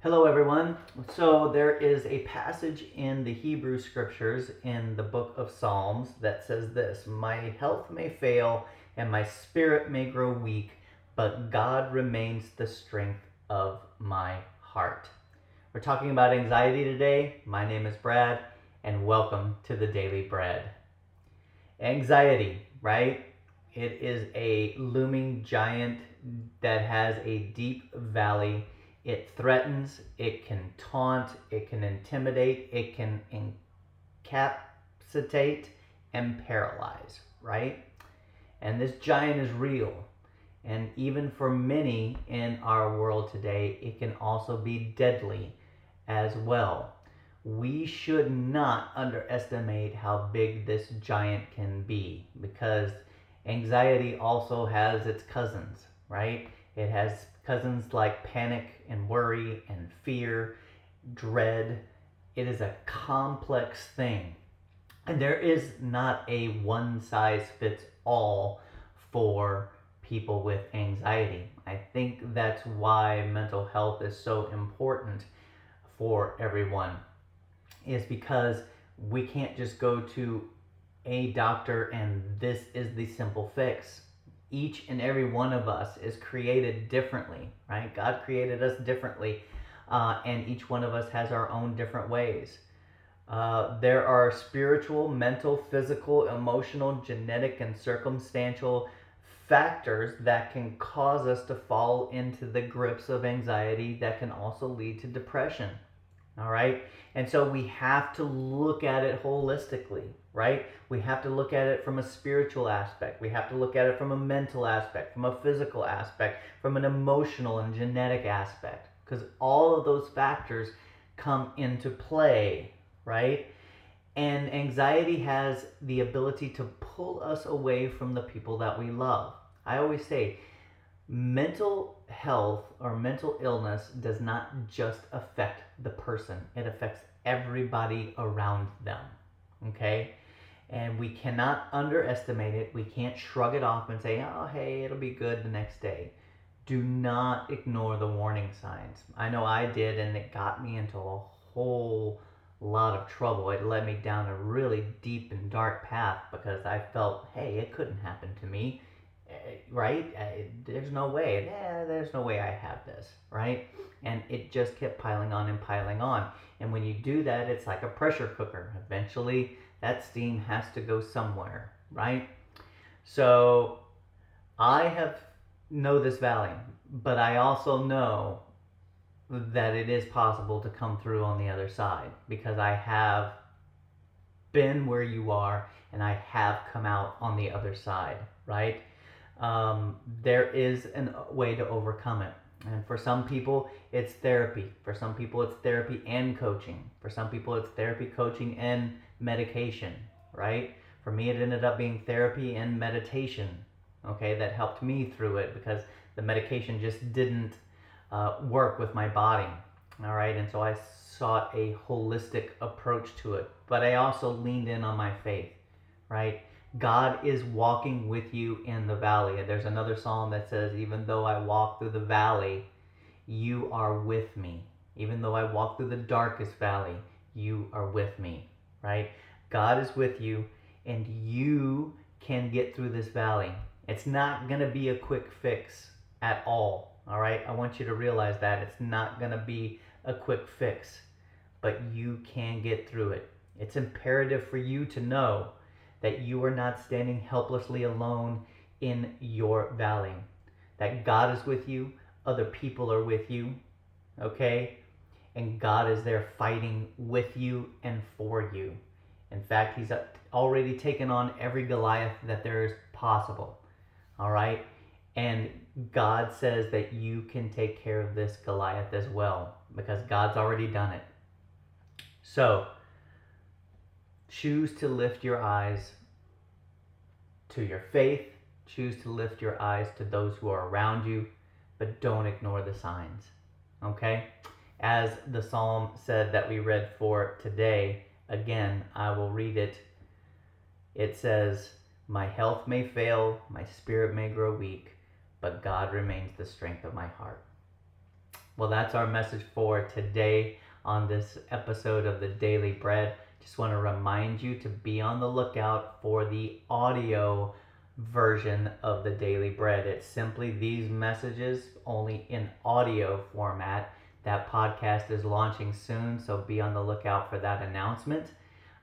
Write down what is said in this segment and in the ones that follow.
Hello, everyone. So, there is a passage in the Hebrew scriptures in the book of Psalms that says this My health may fail and my spirit may grow weak, but God remains the strength of my heart. We're talking about anxiety today. My name is Brad, and welcome to the Daily Bread. Anxiety, right? It is a looming giant that has a deep valley it threatens, it can taunt, it can intimidate, it can incapacitate and paralyze, right? And this giant is real. And even for many in our world today, it can also be deadly as well. We should not underestimate how big this giant can be because anxiety also has its cousins, right? It has cousins like panic and worry and fear, dread. It is a complex thing. And there is not a one size fits all for people with anxiety. I think that's why mental health is so important for everyone, is because we can't just go to a doctor and this is the simple fix each and every one of us is created differently, right? God created us differently, uh, and each one of us has our own different ways. Uh, there are spiritual, mental, physical, emotional, genetic, and circumstantial factors that can cause us to fall into the grips of anxiety that can also lead to depression. All right. And so we have to look at it holistically, right? We have to look at it from a spiritual aspect. We have to look at it from a mental aspect, from a physical aspect, from an emotional and genetic aspect, because all of those factors come into play, right? And anxiety has the ability to pull us away from the people that we love. I always say, mental health or mental illness does not just affect the person, it affects everybody around them. Okay? And we cannot underestimate it. We can't shrug it off and say, oh, hey, it'll be good the next day. Do not ignore the warning signs. I know I did, and it got me into a whole lot of trouble. It led me down a really deep and dark path because I felt, hey, it couldn't happen to me right? Uh, there's no way. Eh, there's no way I have this, right? And it just kept piling on and piling on. And when you do that, it's like a pressure cooker. Eventually, that steam has to go somewhere, right? So I have know this valley, but I also know that it is possible to come through on the other side because I have been where you are and I have come out on the other side, right? Um, there is a way to overcome it. And for some people, it's therapy. For some people, it's therapy and coaching. For some people, it's therapy, coaching, and medication, right? For me, it ended up being therapy and meditation, okay, that helped me through it because the medication just didn't uh, work with my body, all right? And so I sought a holistic approach to it. But I also leaned in on my faith, right? God is walking with you in the valley. And there's another psalm that says, Even though I walk through the valley, you are with me. Even though I walk through the darkest valley, you are with me, right? God is with you, and you can get through this valley. It's not going to be a quick fix at all, all right? I want you to realize that. It's not going to be a quick fix, but you can get through it. It's imperative for you to know that you are not standing helplessly alone in your valley, that God is with you, other people are with you, okay? And God is there fighting with you and for you. In fact, He's already taken on every Goliath that there is possible, all right? And God says that you can take care of this Goliath as well because God's already done it. So, choose to lift your eyes to your faith. Choose to lift your eyes to those who are around you, but don't ignore the signs. Okay? As the psalm said that we read for today, again, I will read it. It says, My health may fail, my spirit may grow weak, but God remains the strength of my heart. Well, that's our message for today on this episode of the Daily Bread. Just want to remind you to be on the lookout for the audio version of the Daily Bread. It's simply these messages only in audio format. That podcast is launching soon, so be on the lookout for that announcement.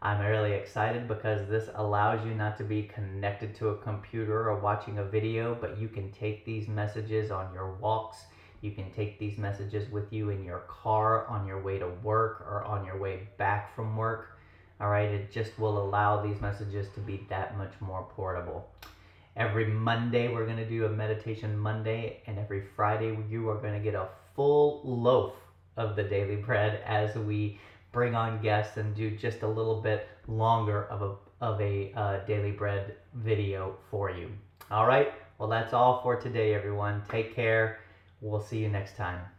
I'm really excited because this allows you not to be connected to a computer or watching a video, but you can take these messages on your walks. You can take these messages with you in your car on your way to work or on your way back from work. All right, it just will allow these messages to be that much more portable. Every Monday, we're going to do a meditation Monday, and every Friday, you are going to get a full loaf of the daily bread as we bring on guests and do just a little bit longer of a, of a uh, daily bread video for you. All right, well, that's all for today, everyone. Take care. We'll see you next time.